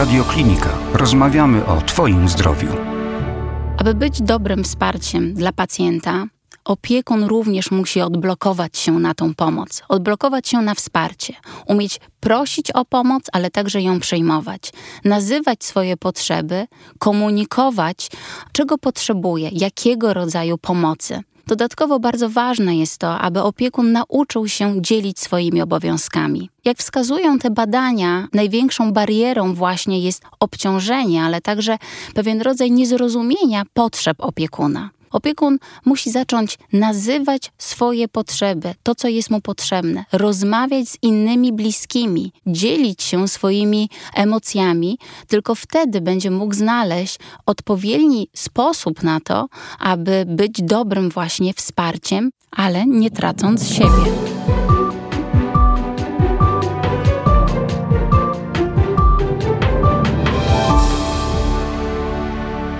Radioklinika. Rozmawiamy o Twoim zdrowiu. Aby być dobrym wsparciem dla pacjenta, opiekun również musi odblokować się na tą pomoc, odblokować się na wsparcie, umieć prosić o pomoc, ale także ją przyjmować, nazywać swoje potrzeby, komunikować, czego potrzebuje, jakiego rodzaju pomocy. Dodatkowo bardzo ważne jest to, aby opiekun nauczył się dzielić swoimi obowiązkami. Jak wskazują te badania, największą barierą właśnie jest obciążenie, ale także pewien rodzaj niezrozumienia potrzeb opiekuna. Opiekun musi zacząć nazywać swoje potrzeby, to co jest mu potrzebne, rozmawiać z innymi bliskimi, dzielić się swoimi emocjami, tylko wtedy będzie mógł znaleźć odpowiedni sposób na to, aby być dobrym właśnie wsparciem, ale nie tracąc siebie.